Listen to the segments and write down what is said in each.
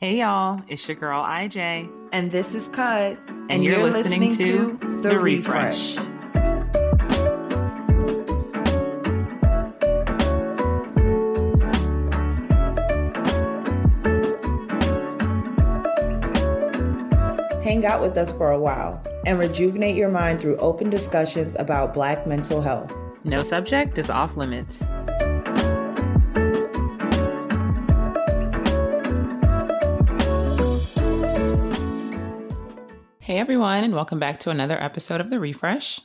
Hey y'all, it's your girl IJ. And this is Cut. And, and you're, you're, listening, listening to, to, The, Refresh. Refresh. Hang out with us for a while and rejuvenate your mind through open discussions about Black mental health. No subject is off limits. Hey everyone, and welcome back to another episode of The Refresh.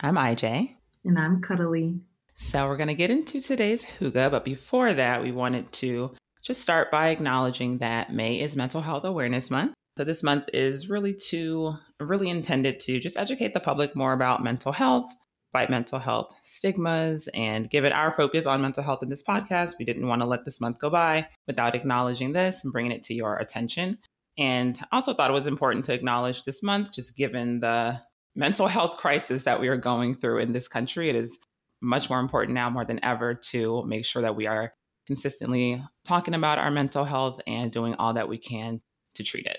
I'm IJ. And I'm Cuddly. So, we're going to get into today's hygge, but before that, we wanted to just start by acknowledging that May is Mental Health Awareness Month. So, this month is really to, really intended to just educate the public more about mental health, fight mental health stigmas, and give it our focus on mental health in this podcast. We didn't want to let this month go by without acknowledging this and bringing it to your attention. And also thought it was important to acknowledge this month, just given the mental health crisis that we are going through in this country. It is much more important now more than ever to make sure that we are consistently talking about our mental health and doing all that we can to treat it.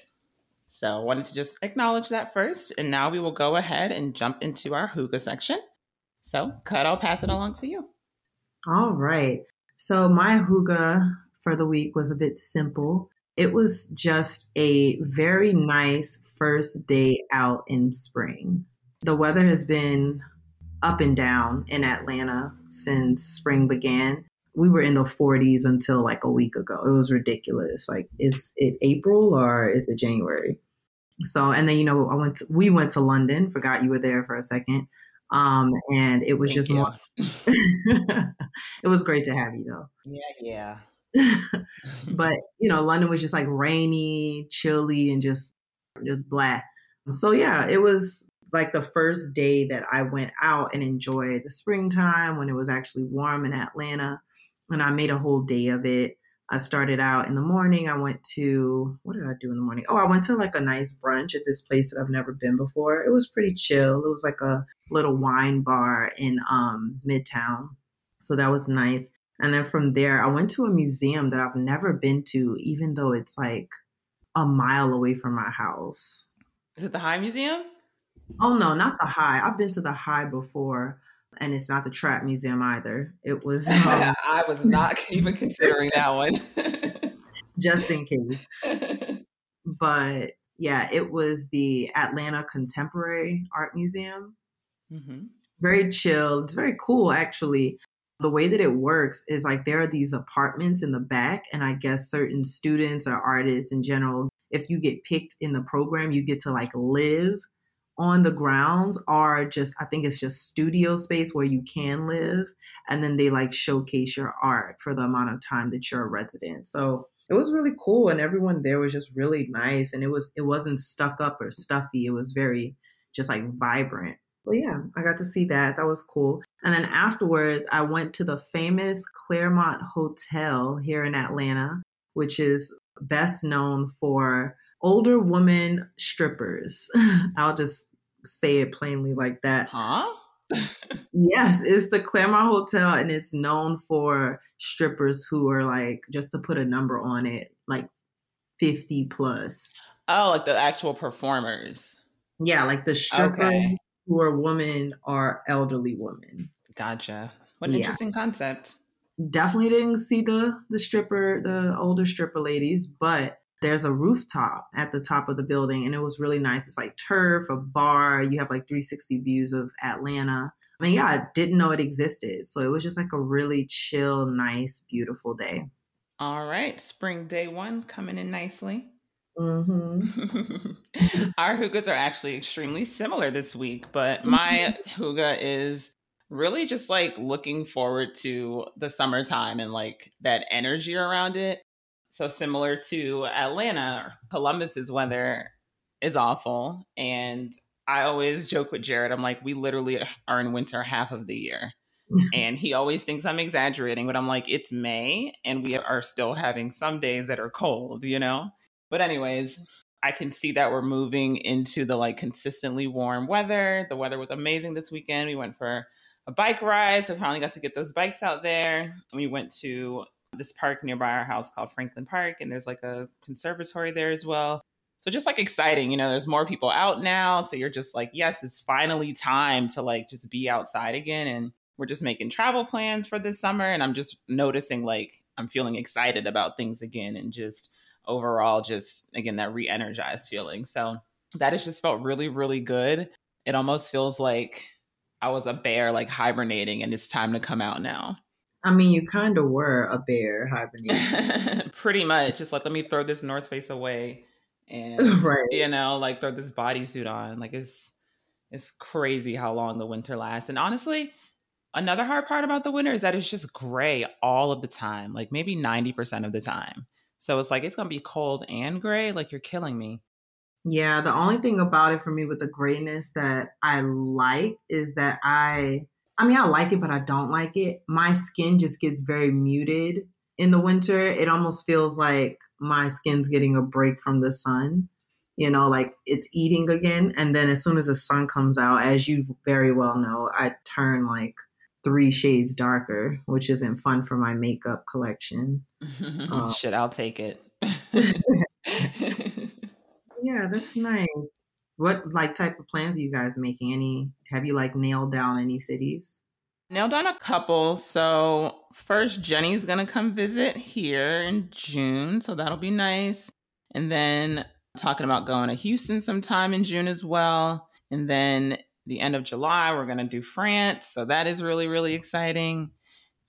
So I wanted to just acknowledge that first. And now we will go ahead and jump into our hygge section. So, Cut, I'll pass it along to you. All right. So, my hygge for the week was a bit simple. It was just a very nice first day out in spring. The weather has been up and down in Atlanta since spring began. We were in the 40s until like a week ago. It was ridiculous. Like, is it April or is it January? So, and then you know, I went. To, we went to London. Forgot you were there for a second. Um, and it was Thank just you. more. it was great to have you though. Yeah, yeah. but you know, London was just like rainy, chilly, and just just black. So yeah, it was like the first day that I went out and enjoyed the springtime when it was actually warm in Atlanta, and I made a whole day of it. I started out in the morning. I went to what did I do in the morning? Oh, I went to like a nice brunch at this place that I've never been before. It was pretty chill. It was like a little wine bar in um, Midtown, so that was nice. And then from there, I went to a museum that I've never been to, even though it's like a mile away from my house. Is it the High Museum? Oh, no, not the High. I've been to the High before, and it's not the Trap Museum either. It was. Um, I was not even considering that one. just in case. but yeah, it was the Atlanta Contemporary Art Museum. Mm-hmm. Very chilled, It's very cool, actually the way that it works is like there are these apartments in the back, and I guess certain students or artists in general, if you get picked in the program, you get to like live on the grounds or just I think it's just studio space where you can live and then they like showcase your art for the amount of time that you're a resident. So it was really cool and everyone there was just really nice and it was it wasn't stuck up or stuffy. It was very just like vibrant. So yeah, I got to see that. That was cool. And then afterwards, I went to the famous Clermont Hotel here in Atlanta, which is best known for older woman strippers. I'll just say it plainly like that. Huh? yes, it's the Clermont Hotel and it's known for strippers who are like just to put a number on it, like 50 plus. Oh, like the actual performers. Yeah, like the strippers okay who are women are elderly women. Gotcha. What an yeah. interesting concept. Definitely didn't see the the stripper, the older stripper ladies, but there's a rooftop at the top of the building and it was really nice. It's like turf, a bar, you have like 360 views of Atlanta. I mean, yeah, I didn't know it existed. So it was just like a really chill, nice, beautiful day. All right. Spring day one coming in nicely. Mm-hmm. Our hygges are actually extremely similar this week, but my mm-hmm. is really just like looking forward to the summertime and like that energy around it. So similar to Atlanta, Columbus's weather is awful, and I always joke with Jared. I'm like, we literally are in winter half of the year. and he always thinks I'm exaggerating, but I'm like, it's May and we are still having some days that are cold, you know? But anyways, I can see that we're moving into the like consistently warm weather. The weather was amazing this weekend. We went for a bike ride, so finally got to get those bikes out there. We went to this park nearby our house called Franklin Park, and there's like a conservatory there as well. So just like exciting, you know, there's more people out now. So you're just like, yes, it's finally time to like just be outside again. And we're just making travel plans for this summer. And I'm just noticing like I'm feeling excited about things again and just overall, just again, that re energized feeling. So that has just felt really, really good. It almost feels like I was a bear like hibernating and it's time to come out now. I mean, you kind of were a bear hibernating. Pretty much. Just like, let me throw this North Face away and right. you know like throw this bodysuit on like it's it's crazy how long the winter lasts and honestly another hard part about the winter is that it's just gray all of the time like maybe 90% of the time so it's like it's gonna be cold and gray like you're killing me. Yeah the only thing about it for me with the grayness that i like is that i i mean i like it but i don't like it. My skin just gets very muted in the winter. It almost feels like my skin's getting a break from the sun you know like it's eating again and then as soon as the sun comes out as you very well know i turn like three shades darker which isn't fun for my makeup collection um, shit i'll take it yeah that's nice what like type of plans are you guys making any have you like nailed down any cities Nailed down a couple. So, first, Jenny's to come visit here in June. So, that'll be nice. And then, talking about going to Houston sometime in June as well. And then, the end of July, we're going to do France. So, that is really, really exciting.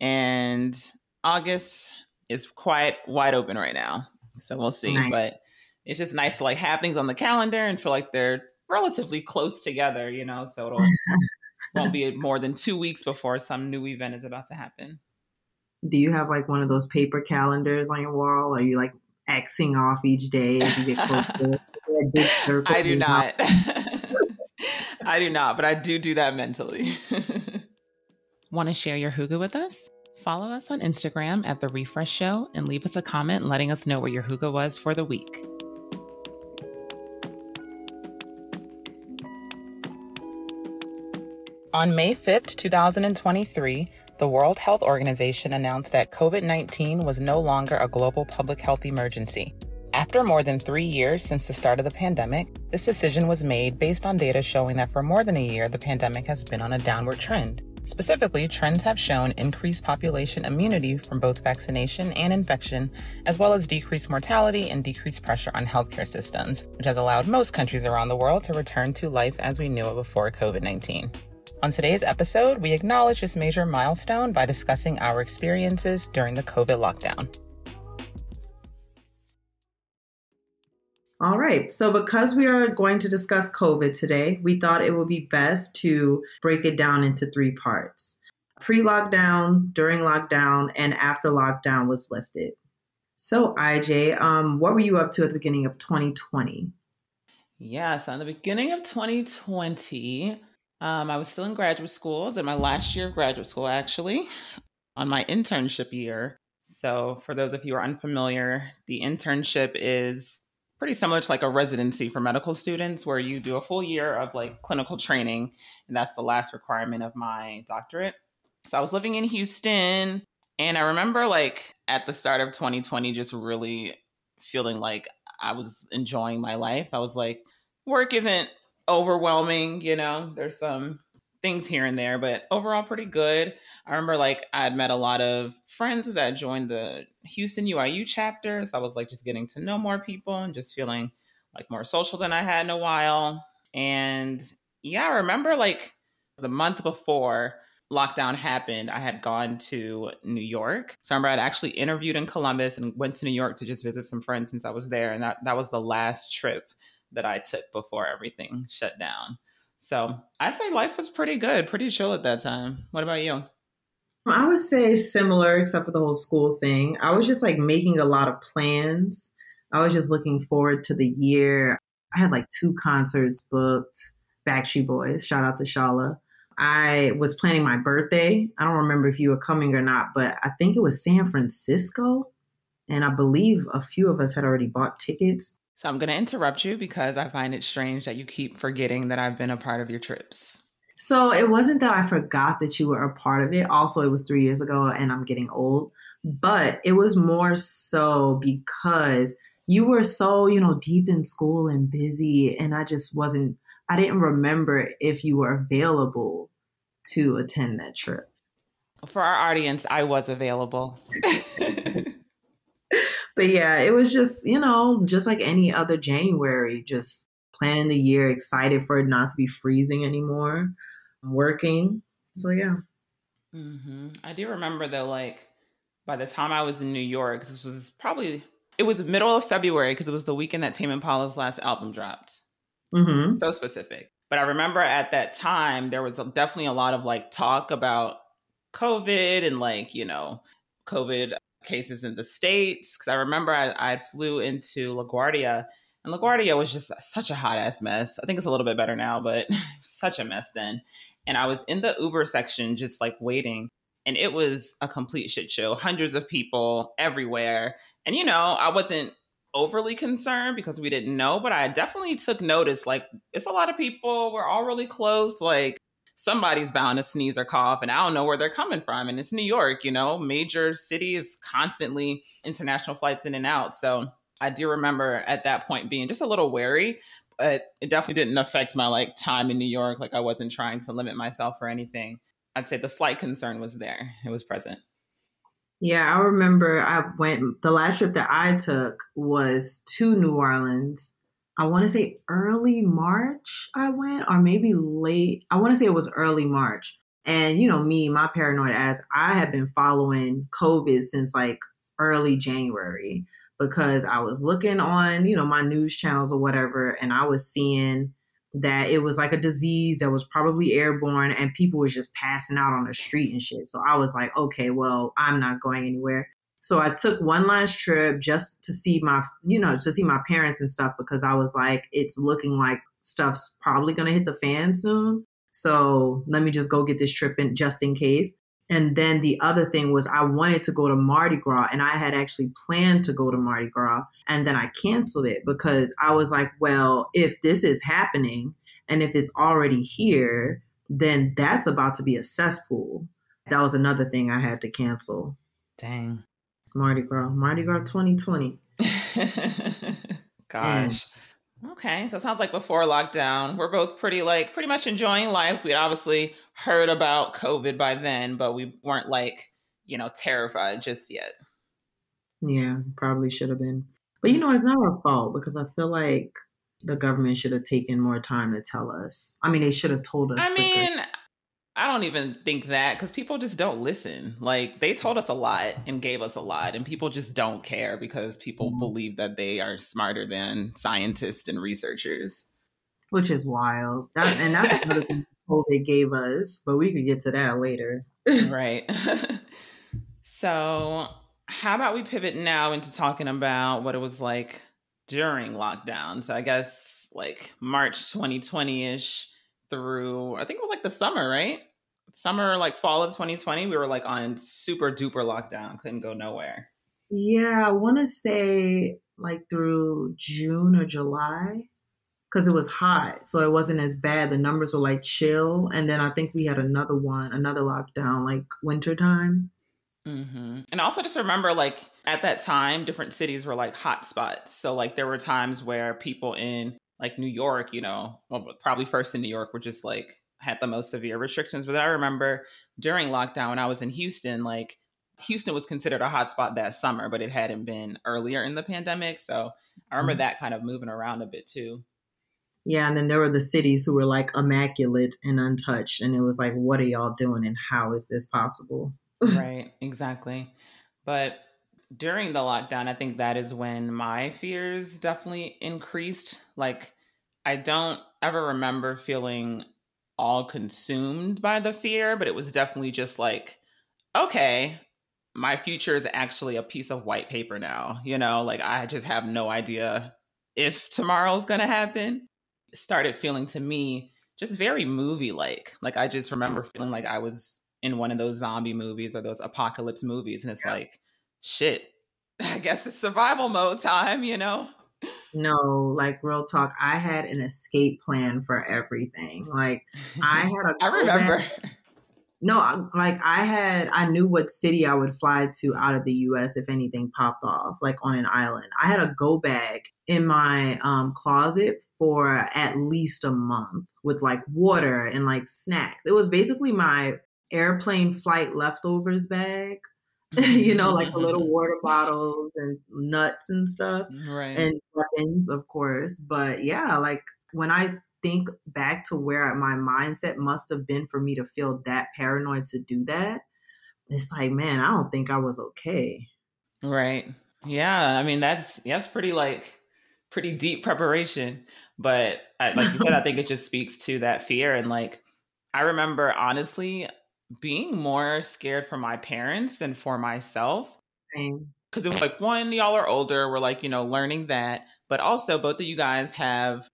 And August is quite wide open right now. So, we'll see. Nice. But it's just nice to like have things on the calendar and feel like they're relatively close together, you know? So, it'll. won't be more than two weeks before some new event is about to happen. Do you have like one of those paper calendars on your wall? Are you like Xing off each day as you get closer? I do not. I do not, but I do do that mentally. Want to share your hygge with us? Follow us on Instagram at The Refresh Show and leave us a comment letting us know where your hygge was for the week. On May 5th, 2023, the World Health Organization announced that COVID 19 was no longer a global public health emergency. After more than three years since the start of the pandemic, this decision was made based on data showing that for more than a year, the pandemic has been on a downward trend. Specifically, trends have shown increased population immunity from both vaccination and infection, as well as decreased mortality and decreased pressure on healthcare systems, which has allowed most countries around the world to return to life as we knew it before COVID 19. On today's episode, we acknowledge this major milestone by discussing our experiences during the COVID lockdown. All right. So, because we are going to discuss COVID today, we thought it would be best to break it down into three parts pre lockdown, during lockdown, and after lockdown was lifted. So, IJ, um, what were you up to at the beginning of 2020? Yeah, so in the beginning of 2020, um, I was still in graduate school. I was in my last year of graduate school, actually, on my internship year. So, for those of you who are unfamiliar, the internship is pretty similar to like a residency for medical students, where you do a full year of like clinical training, and that's the last requirement of my doctorate. So, I was living in Houston, and I remember like at the start of 2020, just really feeling like I was enjoying my life. I was like, work isn't overwhelming, you know, there's some things here and there, but overall pretty good. I remember like I'd met a lot of friends that joined the Houston UIU chapter. So I was like just getting to know more people and just feeling like more social than I had in a while. And yeah, I remember like the month before lockdown happened, I had gone to New York. So I remember I'd actually interviewed in Columbus and went to New York to just visit some friends since I was there. And that, that was the last trip that I took before everything shut down. So I'd say life was pretty good, pretty chill at that time. What about you? I would say similar, except for the whole school thing. I was just like making a lot of plans. I was just looking forward to the year. I had like two concerts booked. Backstreet Boys, shout out to Shala. I was planning my birthday. I don't remember if you were coming or not, but I think it was San Francisco. And I believe a few of us had already bought tickets. So I'm going to interrupt you because I find it strange that you keep forgetting that I've been a part of your trips. So it wasn't that I forgot that you were a part of it. Also, it was three years ago and I'm getting old. But it was more so because you were so, you know, deep in school and busy. And I just wasn't, I didn't remember if you were available to attend that trip. For our audience, I was available. but yeah, it was just, you know, just like any other January, just planning the year, excited for it not to be freezing anymore, working. So yeah. Mm-hmm. I do remember though, like by the time I was in New York, this was probably it was middle of February because it was the weekend that Tame Impala's last album dropped. Mm-hmm. So specific. But I remember at that time there was definitely a lot of like talk about COVID and like you know COVID cases in the states. Because I remember I, I flew into LaGuardia and LaGuardia was just such a hot ass mess. I think it's a little bit better now, but such a mess then. And I was in the Uber section just like waiting. And it was a complete shit show. Hundreds of people everywhere. And you know, I wasn't overly concerned because we didn't know, but I definitely took notice. Like, it's a lot of people. We're all really close. Like, somebody's bound to sneeze or cough, and I don't know where they're coming from. And it's New York, you know, major cities, constantly international flights in and out. So I do remember at that point being just a little wary, but it definitely didn't affect my like time in New York. Like I wasn't trying to limit myself or anything. I'd say the slight concern was there. It was present. Yeah, I remember I went the last trip that I took was to New Orleans. I want to say early March I went or maybe late. I want to say it was early March. And you know me, my paranoid ass, I have been following COVID since like early January because I was looking on, you know, my news channels or whatever, and I was seeing that it was like a disease that was probably airborne and people was just passing out on the street and shit. So I was like, okay, well, I'm not going anywhere. So I took one last trip just to see my, you know, to see my parents and stuff because I was like, it's looking like stuff's probably going to hit the fan soon. So let me just go get this trip in just in case. And then the other thing was I wanted to go to Mardi Gras and I had actually planned to go to Mardi Gras and then I canceled it because I was like, well, if this is happening and if it's already here, then that's about to be a cesspool. That was another thing I had to cancel. Dang. Mardi Gras, Mardi Gras 2020. Gosh. Okay, so it sounds like before lockdown, we're both pretty like pretty much enjoying life. We'd obviously heard about COVID by then, but we weren't like, you know, terrified just yet. Yeah, probably should have been. But you know, it's not our fault because I feel like the government should have taken more time to tell us. I mean, they should have told us. I mean, I don't even think that because people just don't listen. Like they told us a lot and gave us a lot, and people just don't care because people mm-hmm. believe that they are smarter than scientists and researchers. Which is wild. That, and that's another thing they gave us, but we could get to that later. right. so, how about we pivot now into talking about what it was like during lockdown? So, I guess like March 2020 ish through I think it was like the summer, right? Summer, like fall of 2020, we were like on super duper lockdown, couldn't go nowhere. Yeah, I want to say like through June or July because it was hot, so it wasn't as bad. The numbers were like chill, and then I think we had another one, another lockdown, like wintertime. Mm-hmm. And also just remember, like at that time, different cities were like hot spots. So like there were times where people in like New York, you know, well, probably first in New York, which is like had the most severe restrictions. But I remember during lockdown when I was in Houston, like Houston was considered a hotspot that summer, but it hadn't been earlier in the pandemic. So I remember mm-hmm. that kind of moving around a bit too. Yeah, and then there were the cities who were like immaculate and untouched, and it was like, what are y'all doing, and how is this possible? right, exactly. But during the lockdown, I think that is when my fears definitely increased. Like, I don't ever remember feeling all consumed by the fear, but it was definitely just like, okay, my future is actually a piece of white paper now. You know, like I just have no idea if tomorrow's going to happen. started feeling to me just very movie like. Like I just remember feeling like I was in one of those zombie movies or those apocalypse movies. And it's yeah. like, shit, I guess it's survival mode time, you know? no, like real talk, I had an escape plan for everything. Like I had a I remember. Back, no, like I had, I knew what city I would fly to out of the U.S. if anything popped off, like on an island. I had a go bag in my um, closet for at least a month with like water and like snacks. It was basically my airplane flight leftovers bag. you know, like the little mm-hmm. water bottles and nuts and stuff, right? And weapons, of course. But yeah, like when I think back to where my mindset must have been for me to feel that paranoid to do that, it's like, man, I don't think I was okay. Right. Yeah. I mean, that's that's pretty like pretty deep preparation. But I, like you said, I think it just speaks to that fear and like I remember honestly being more scared for my parents than for myself. Because it was like one, y'all are older. We're like, you know, learning that. But also both of you guys have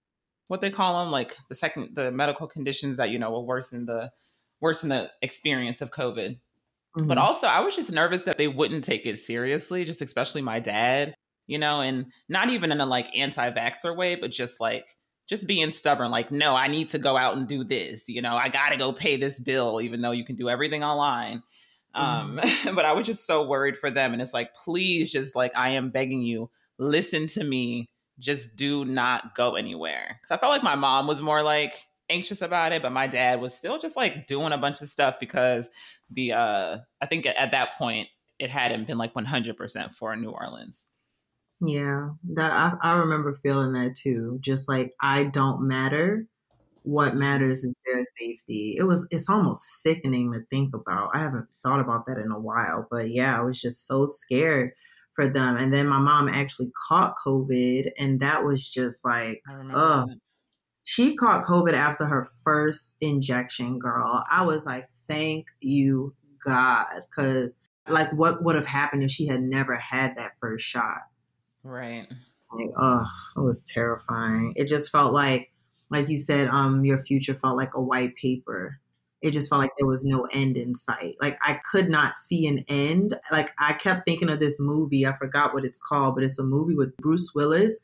what they call them, like the second the medical conditions that you know will worsen the worsen the experience of COVID. Mm-hmm. But also, I was just nervous that they wouldn't take it seriously, just especially my dad, you know, and not even in a like anti-vaxxer way, but just like just being stubborn, like, no, I need to go out and do this, you know, I gotta go pay this bill, even though you can do everything online. Um, mm-hmm. Um, but I was just so worried for them. And it's like, please, just like I am begging you, listen to me just do not go anywhere. Because I felt like my mom was more like anxious about it, but my dad was still just like doing a bunch of stuff because the uh I think at that point it hadn't been like 100% for New Orleans. Yeah, that I, I remember feeling that too. Just like I don't matter. What matters is their safety. It was it's almost sickening to think about. I haven't thought about that in a while, but yeah, I was just so scared for them. And then my mom actually caught COVID, and that was just like, oh, she caught COVID after her first injection, girl. I was like, thank you, God. Because, like, what would have happened if she had never had that first shot? Right. Like, oh, it was terrifying. It just felt like, like you said, um, your future felt like a white paper it just felt like there was no end in sight. Like I could not see an end. Like I kept thinking of this movie. I forgot what it's called, but it's a movie with Bruce Willis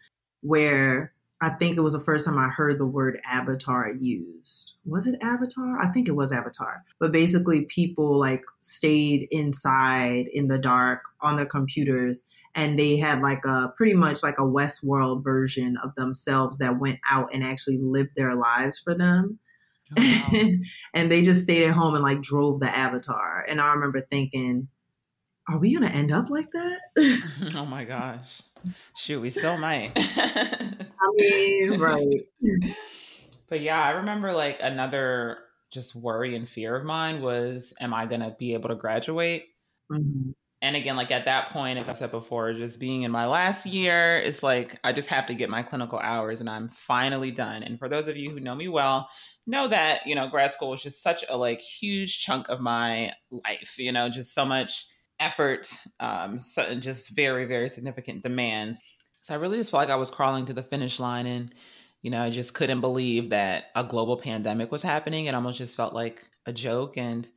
where I think it was the first time I heard the word avatar used. Was it avatar? I think it was avatar. But basically people like stayed inside in the dark on their computers and they had like a pretty much like a Westworld version of themselves that went out and actually lived their lives for them Oh, wow. and they just stayed at home and like drove the avatar. And I remember thinking, are we going to end up like that? oh my gosh. Shoot, we still might. I mean, right. But yeah, I remember like another just worry and fear of mine was, am I going to be able to graduate? Mm-hmm and again, like at that point, as I said before, just being in my last year, it's like I just have to get my clinical hours and I'm finally done. And for those of you who know me well, know that, you know, grad school was just such a like huge chunk of my life, you know, just so much effort, um, so, just very, very significant demands. So I really just felt like I was crawling to the finish line and, you know, I just couldn't believe that a global pandemic was happening. It almost just felt like a joke. And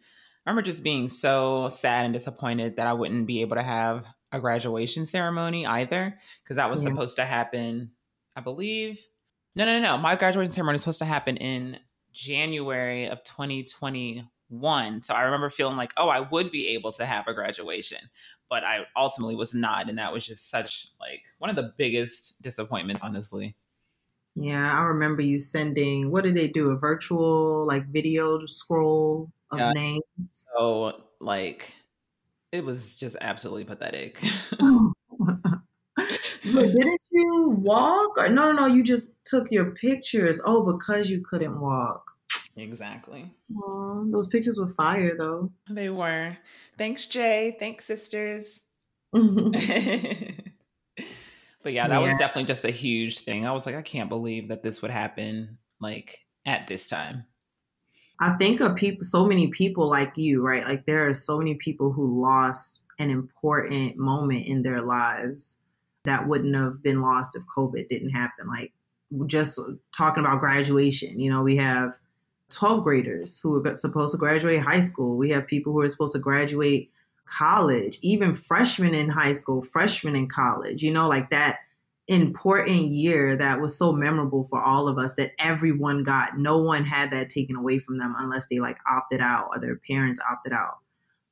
I remember just being so sad and disappointed that I wouldn't be able to have a graduation ceremony either, because that was yeah. supposed to happen, I believe. No, no, no. My graduation ceremony was supposed to happen in January of 2021. So I remember feeling like, oh, I would be able to have a graduation, but I ultimately was not. And that was just such like one of the biggest disappointments, honestly. Yeah, I remember you sending, what did they do? A virtual like video scroll of yeah. names. So like it was just absolutely pathetic. Oh. but didn't you walk? Or no, no, no. You just took your pictures. Oh, because you couldn't walk. Exactly. Aww, those pictures were fire, though. They were. Thanks, Jay. Thanks, sisters. but yeah, that yeah. was definitely just a huge thing. I was like, I can't believe that this would happen like at this time. I think of people, so many people like you, right? Like there are so many people who lost an important moment in their lives that wouldn't have been lost if COVID didn't happen. Like just talking about graduation, you know, we have 12th graders who are supposed to graduate high school. We have people who are supposed to graduate college, even freshmen in high school, freshmen in college, you know, like that important year that was so memorable for all of us that everyone got. No one had that taken away from them unless they like opted out or their parents opted out.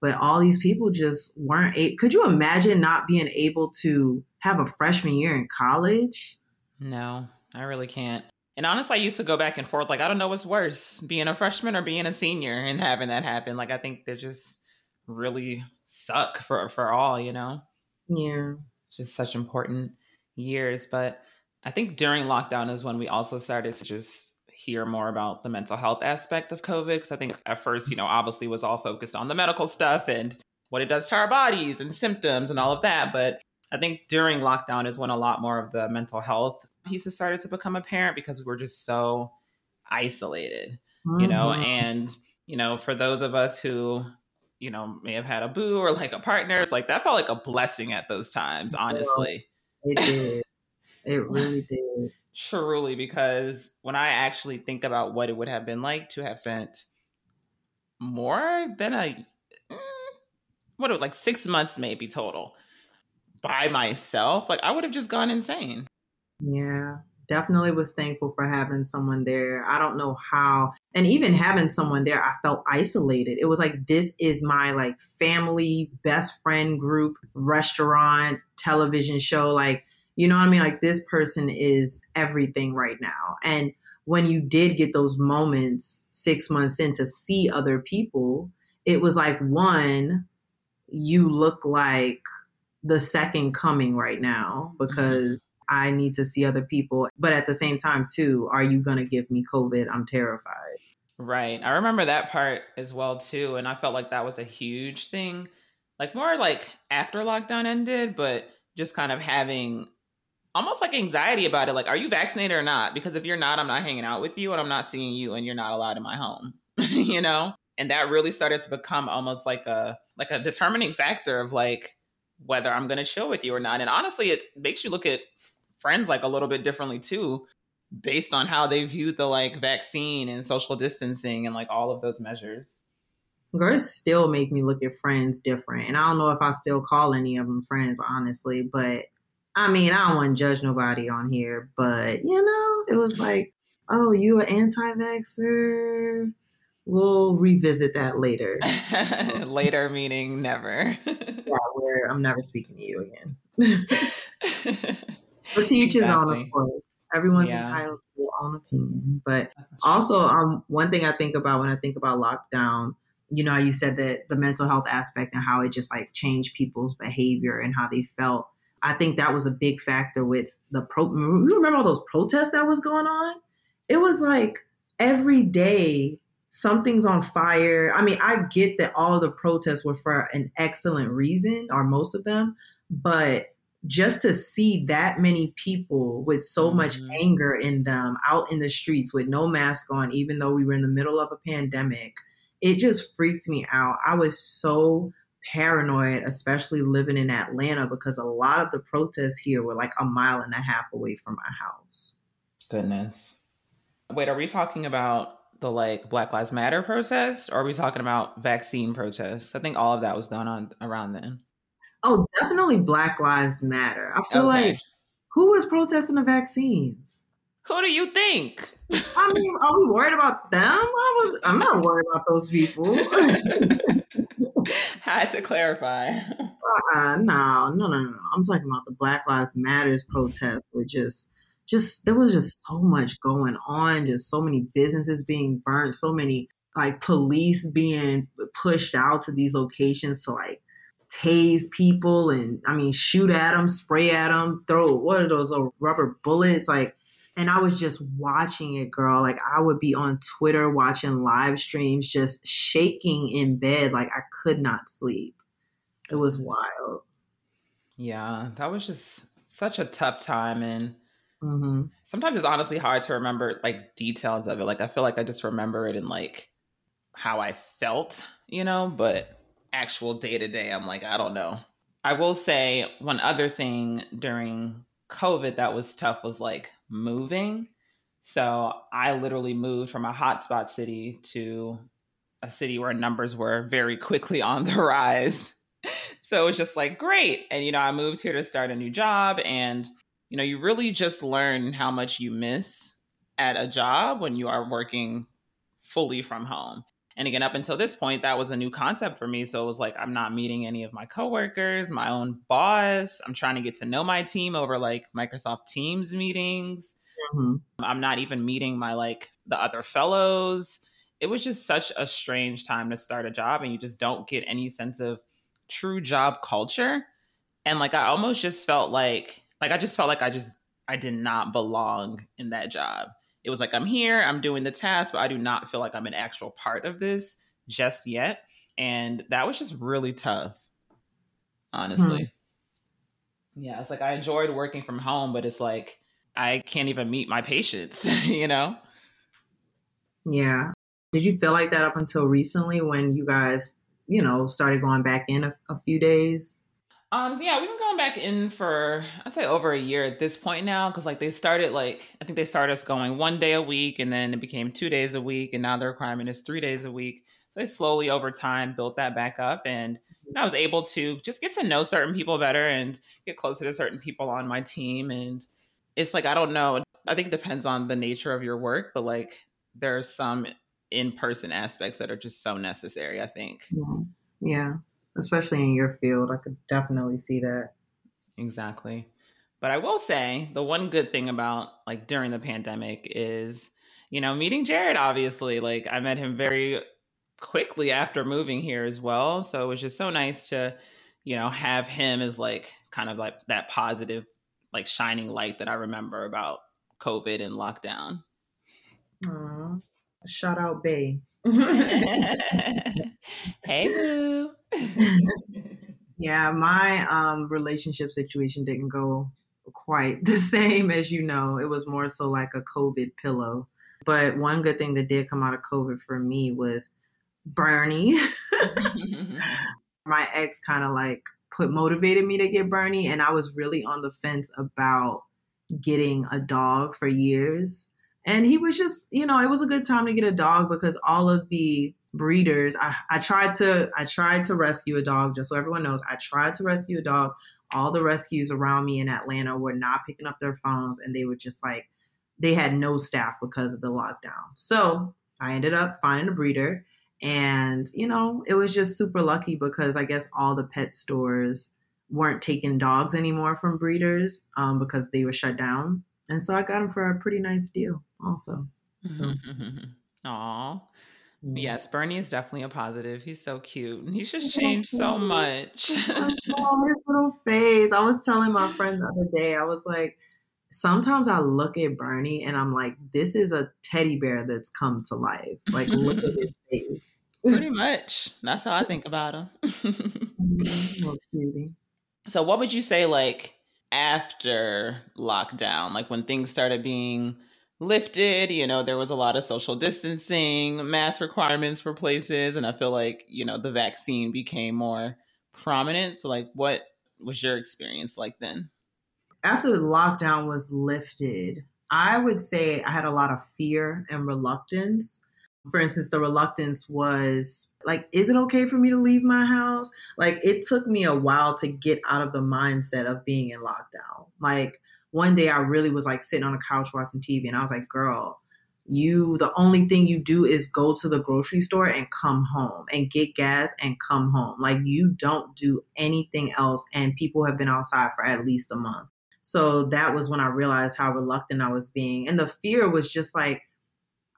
But all these people just weren't able. Could you imagine not being able to have a freshman year in college? No, I really can't. And honestly, I used to go back and forth. Like, I don't know what's worse, being a freshman or being a senior and having that happen. Like, I think they just really suck for for all, you know. Yeah, just such important years. But I think during lockdown is when we also started to just hear more about the mental health aspect of COVID. Because I think at first, you know, obviously was all focused on the medical stuff and what it does to our bodies and symptoms and all of that. But I think during lockdown is when a lot more of the mental health pieces started to become apparent because we were just so isolated, mm-hmm. you know, mm-hmm. and you know, for those of us who, you know, may have had a boo or like a partner, it's like that felt like a blessing at those times, honestly. It did. It really did. Truly, because when I actually think about what it would have been like to have spent more than a mm, what like six months maybe total by myself, like I would have just gone insane. Yeah, definitely was thankful for having someone there. I don't know how, and even having someone there, I felt isolated. It was like, this is my like family, best friend group, restaurant, television show. Like, you know what I mean? Like, this person is everything right now. And when you did get those moments six months in to see other people, it was like, one, you look like the second coming right now mm-hmm. because I need to see other people. But at the same time, too, are you going to give me COVID? I'm terrified. Right. I remember that part as well, too. And I felt like that was a huge thing, like more like after lockdown ended, but just kind of having almost like anxiety about it. Like, are you vaccinated or not? Because if you're not, I'm not hanging out with you and I'm not seeing you and you're not allowed in my home, you know? And that really started to become almost like a like a determining factor of like whether I'm going to chill with you or not. And honestly, it makes you look at friends like a little bit differently too based on how they view the like vaccine and social distancing and like all of those measures. Girls still make me look at friends different and i don't know if i still call any of them friends honestly but i mean i don't want to judge nobody on here but you know it was like oh you an anti-vaxxer? We'll revisit that later. Later meaning never. Yeah where i'm never speaking to you again but to each exactly. his own, of course. Everyone's yeah. entitled to their own opinion. But also, um, one thing I think about when I think about lockdown, you know, you said that the mental health aspect and how it just like changed people's behavior and how they felt. I think that was a big factor with the pro. You remember all those protests that was going on? It was like every day something's on fire. I mean, I get that all the protests were for an excellent reason, or most of them, but just to see that many people with so much mm-hmm. anger in them out in the streets with no mask on, even though we were in the middle of a pandemic, it just freaked me out. I was so paranoid, especially living in Atlanta, because a lot of the protests here were like a mile and a half away from my house. Goodness. Wait, are we talking about the like Black Lives Matter protest or are we talking about vaccine protests? I think all of that was going on around then. Oh, definitely Black Lives Matter. I feel okay. like who was protesting the vaccines? Who do you think? I mean, are we worried about them? I was I'm not worried about those people. Had to clarify. Uh-uh, no, no, no, no. I'm talking about the Black Lives Matters protest, which just just there was just so much going on, just so many businesses being burnt, so many like police being pushed out to these locations to like tase people and I mean shoot at them, spray at them, throw what are those little rubber bullets like and I was just watching it, girl. Like I would be on Twitter watching live streams, just shaking in bed, like I could not sleep. It was wild. Yeah, that was just such a tough time, and mm-hmm. sometimes it's honestly hard to remember like details of it. Like I feel like I just remember it in like how I felt, you know. But actual day to day, I'm like, I don't know. I will say one other thing during COVID that was tough was like moving. So I literally moved from a hotspot city to a city where numbers were very quickly on the rise. So it was just like, great. And, you know, I moved here to start a new job and you know, you really just learn how much you miss at a job when you are working fully from home. And again, up until this point, that was a new concept for me. So it was like, I'm not meeting any of my coworkers, my own boss. I'm trying to get to know my team over like Microsoft Teams meetings. Mm-hmm. I'm not even meeting my like the other fellows. It was just such a strange time to start a job, and you just don't get any sense of true job culture. And like, I almost just felt like, like, I just felt like I just, I did not belong in that job. It was like, I'm here, I'm doing the task, but I do not feel like I'm an actual part of this just yet. And that was just really tough, honestly. Hmm. Yeah, it's like I enjoyed working from home, but it's like I can't even meet my patients, you know? Yeah. Did you feel like that up until recently when you guys, you know, started going back in a, a few days? Um, so yeah, we've been going back in for I'd say over a year at this point now, because like they started like I think they started us going one day a week, and then it became two days a week, and now the requirement is three days a week. So they slowly over time built that back up, and I was able to just get to know certain people better and get closer to certain people on my team. And it's like I don't know, I think it depends on the nature of your work, but like there's some in person aspects that are just so necessary. I think. Yeah. yeah especially in your field. I could definitely see that. Exactly. But I will say the one good thing about like during the pandemic is, you know, meeting Jared, obviously. Like I met him very quickly after moving here as well. So it was just so nice to, you know, have him as like kind of like that positive, like shining light that I remember about COVID and lockdown. Aww. Shout out Bay. hey boo. yeah, my um, relationship situation didn't go quite the same as you know. It was more so like a COVID pillow. But one good thing that did come out of COVID for me was Bernie. my ex kind of like put motivated me to get Bernie, and I was really on the fence about getting a dog for years. And he was just, you know, it was a good time to get a dog because all of the breeders. I, I tried to I tried to rescue a dog, just so everyone knows. I tried to rescue a dog. All the rescues around me in Atlanta were not picking up their phones and they were just like they had no staff because of the lockdown. So I ended up finding a breeder. And, you know, it was just super lucky because I guess all the pet stores weren't taking dogs anymore from breeders um, because they were shut down. And so I got them for a pretty nice deal also. So. Aw. Yes, Bernie is definitely a positive. He's so cute. and He's just changed so much. oh, his little face. I was telling my friend the other day, I was like, sometimes I look at Bernie and I'm like, this is a teddy bear that's come to life. Like, look at his face. Pretty much. That's how I think about him. Mm-hmm. so, what would you say, like, after lockdown, like when things started being lifted. You know, there was a lot of social distancing, mask requirements for places. And I feel like, you know, the vaccine became more prominent. So, like, what was your experience like then? After the lockdown was lifted, I would say I had a lot of fear and reluctance. For instance, the reluctance was like, is it okay for me to leave my house? Like, it took me a while to get out of the mindset of being in lockdown. Like, one day I really was like sitting on a couch watching TV and I was like, girl, you the only thing you do is go to the grocery store and come home and get gas and come home. Like you don't do anything else and people have been outside for at least a month. So that was when I realized how reluctant I was being. And the fear was just like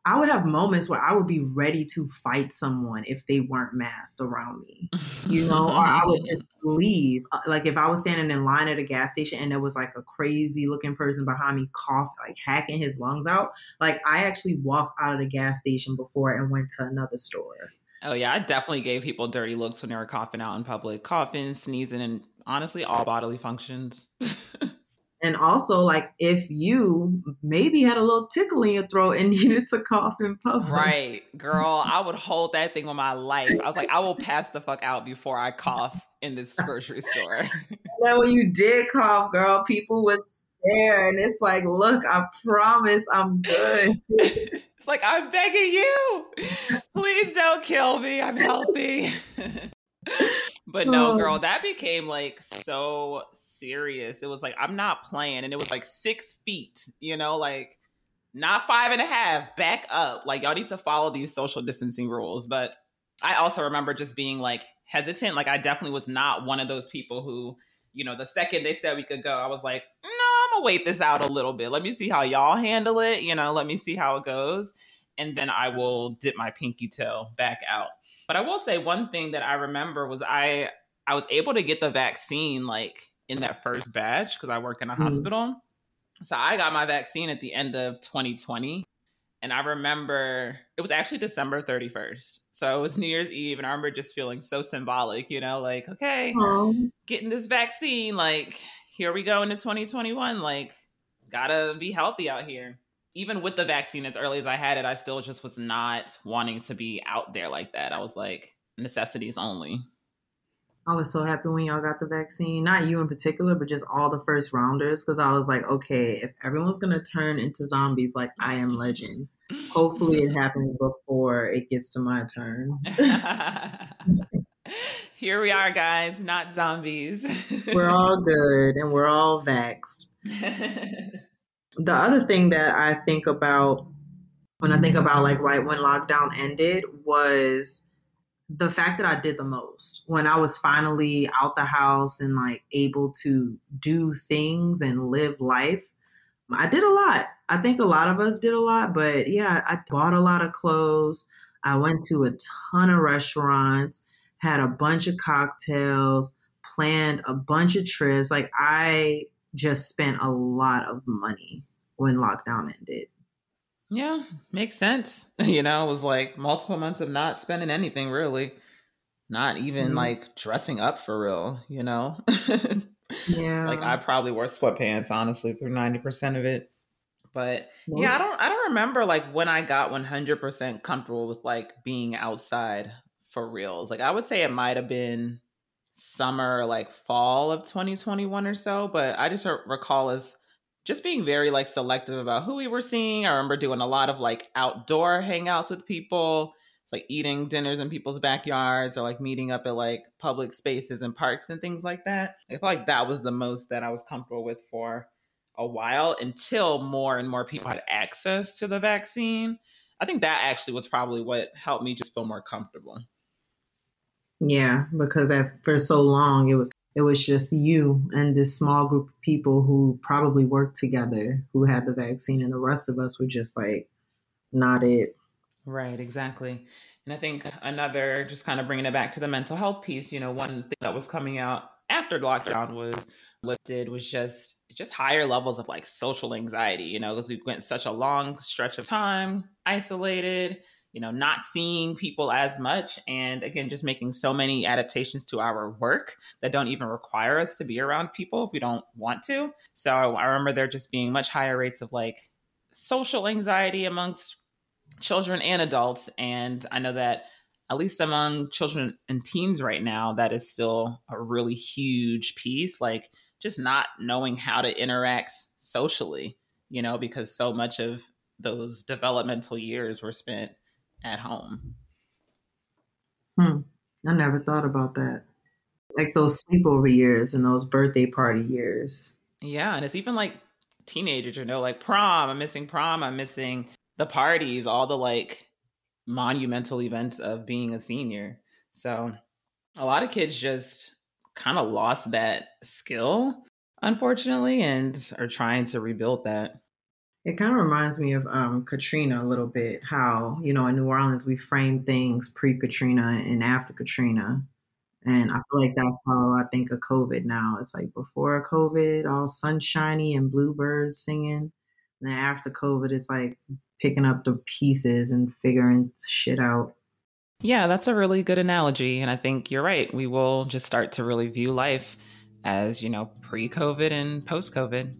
I would have moments where I would be ready to fight someone if they weren't masked around me, you know, or I would just leave. Uh, like if I was standing in line at a gas station and there was like a crazy looking person behind me, cough, like hacking his lungs out, like I actually walked out of the gas station before and went to another store. Oh yeah, I definitely gave people dirty looks when they were coughing out in public, coughing, sneezing, and honestly, all bodily functions. And also, like, if you maybe had a little tickle in your throat and needed to cough in public. Right, girl, I would hold that thing on my life. I was like, I will pass the fuck out before I cough in this grocery store. then when you did cough, girl, people would stare. And it's like, look, I promise I'm good. it's like, I'm begging you. Please don't kill me. I'm healthy. But no, oh. girl, that became like so serious. It was like, I'm not playing. And it was like six feet, you know, like not five and a half, back up. Like, y'all need to follow these social distancing rules. But I also remember just being like hesitant. Like, I definitely was not one of those people who, you know, the second they said we could go, I was like, no, I'm gonna wait this out a little bit. Let me see how y'all handle it. You know, let me see how it goes. And then I will dip my pinky toe back out. But I will say one thing that I remember was I I was able to get the vaccine like in that first batch because I work in a mm hospital. So I got my vaccine at the end of 2020. And I remember it was actually December 31st. So it was New Year's Eve. And I remember just feeling so symbolic, you know, like, okay, Aww. getting this vaccine, like, here we go into 2021. Like, gotta be healthy out here. Even with the vaccine, as early as I had it, I still just was not wanting to be out there like that. I was like, necessities only. I was so happy when y'all got the vaccine. Not you in particular, but just all the first rounders. Because I was like, okay, if everyone's gonna turn into zombies like I am Legend, hopefully it happens before it gets to my turn. Here we are, guys, not zombies. we're all good and we're all vaxxed. the other thing that I think about when I think about like right when lockdown ended was the fact that I did the most when I was finally out the house and like able to do things and live life. I did a lot. I think a lot of us did a lot, but yeah, I bought a lot of clothes. I went to a ton of restaurants, had a bunch of cocktails, planned a bunch of trips. Like I just spent a lot of money when lockdown ended. Yeah, makes sense. You know, it was like multiple months of not spending anything really, not even mm-hmm. like dressing up for real, you know? yeah. Like I probably wore sweatpants honestly through 90% of it. But yeah, I don't I don't remember like when I got 100% comfortable with like being outside for reals. Like I would say it might have been summer like fall of 2021 or so, but I just recall as just being very like selective about who we were seeing. I remember doing a lot of like outdoor hangouts with people. It's like eating dinners in people's backyards or like meeting up at like public spaces and parks and things like that. I feel like that was the most that I was comfortable with for a while until more and more people had access to the vaccine. I think that actually was probably what helped me just feel more comfortable. Yeah, because for so long it was it was just you and this small group of people who probably worked together who had the vaccine and the rest of us were just like not it. Right exactly. And i think another just kind of bringing it back to the mental health piece you know one thing that was coming out after lockdown was lifted was just just higher levels of like social anxiety you know because we went such a long stretch of time isolated you know, not seeing people as much. And again, just making so many adaptations to our work that don't even require us to be around people if we don't want to. So I remember there just being much higher rates of like social anxiety amongst children and adults. And I know that at least among children and teens right now, that is still a really huge piece. Like just not knowing how to interact socially, you know, because so much of those developmental years were spent at home. Hmm. I never thought about that. Like those sleepover years and those birthday party years. Yeah. And it's even like teenagers, you know, like prom. I'm missing prom. I'm missing the parties, all the like monumental events of being a senior. So a lot of kids just kind of lost that skill, unfortunately, and are trying to rebuild that. It kind of reminds me of um, Katrina a little bit. How you know in New Orleans we frame things pre Katrina and after Katrina, and I feel like that's how I think of COVID now. It's like before COVID, all sunshiny and bluebirds singing, and then after COVID, it's like picking up the pieces and figuring shit out. Yeah, that's a really good analogy, and I think you're right. We will just start to really view life as you know pre COVID and post COVID.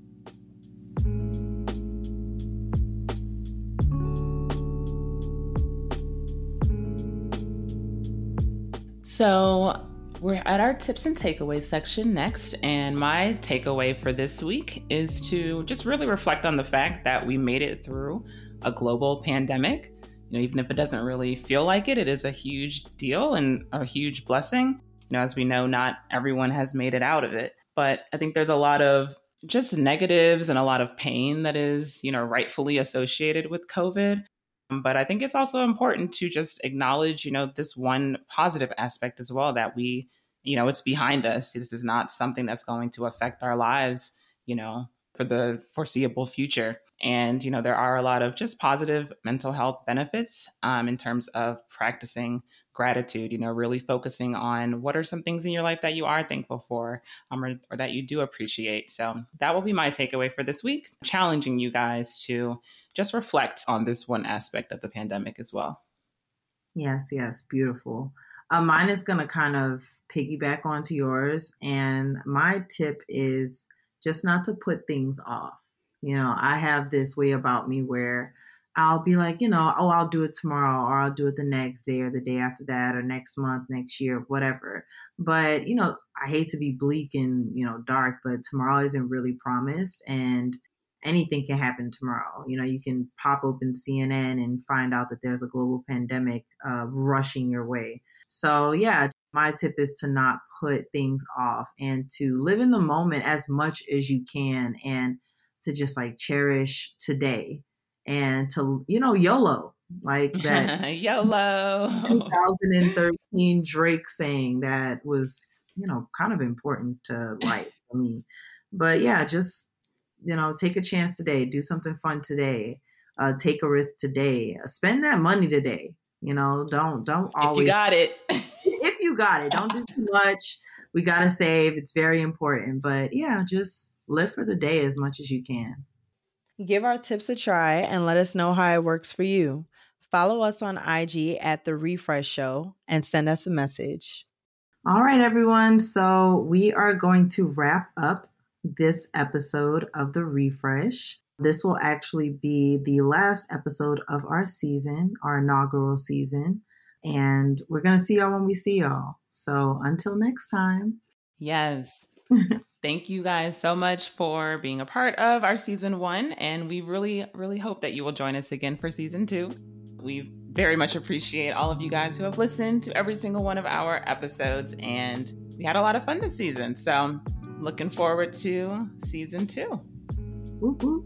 So, we're at our tips and takeaways section next, and my takeaway for this week is to just really reflect on the fact that we made it through a global pandemic. You know, even if it doesn't really feel like it, it is a huge deal and a huge blessing. you know, as we know, not everyone has made it out of it. But I think there's a lot of just negatives and a lot of pain that is, you know, rightfully associated with COVID. But I think it's also important to just acknowledge, you know, this one positive aspect as well that we, you know, it's behind us. This is not something that's going to affect our lives, you know, for the foreseeable future. And, you know, there are a lot of just positive mental health benefits um, in terms of practicing gratitude, you know, really focusing on what are some things in your life that you are thankful for um, or, or that you do appreciate. So that will be my takeaway for this week, challenging you guys to just reflect on this one aspect of the pandemic as well. Yes, yes, beautiful. Uh, mine is going to kind of piggyback onto yours. And my tip is just not to put things off. You know, I have this way about me where I'll be like, you know, oh, I'll do it tomorrow or I'll do it the next day or the day after that or next month, next year, whatever. But, you know, I hate to be bleak and, you know, dark, but tomorrow isn't really promised. And anything can happen tomorrow. You know, you can pop open CNN and find out that there's a global pandemic uh, rushing your way. So, yeah, my tip is to not put things off and to live in the moment as much as you can and to just like cherish today and to, you know, YOLO, like that YOLO 2013 Drake saying that was, you know, kind of important to life for me. But yeah, just you know, take a chance today, do something fun today, uh, take a risk today, uh, spend that money today. You know, don't don't always. If you got it. if you got it, don't do too much. We gotta save. It's very important. But yeah, just live for the day as much as you can. Give our tips a try and let us know how it works for you. Follow us on IG at The Refresh Show and send us a message. All right, everyone. So we are going to wrap up this episode of The Refresh. This will actually be the last episode of our season, our inaugural season. And we're going to see y'all when we see y'all. So until next time. Yes. Thank you guys so much for being a part of our season one. And we really, really hope that you will join us again for season two. We very much appreciate all of you guys who have listened to every single one of our episodes. And we had a lot of fun this season. So looking forward to season two. Whoop.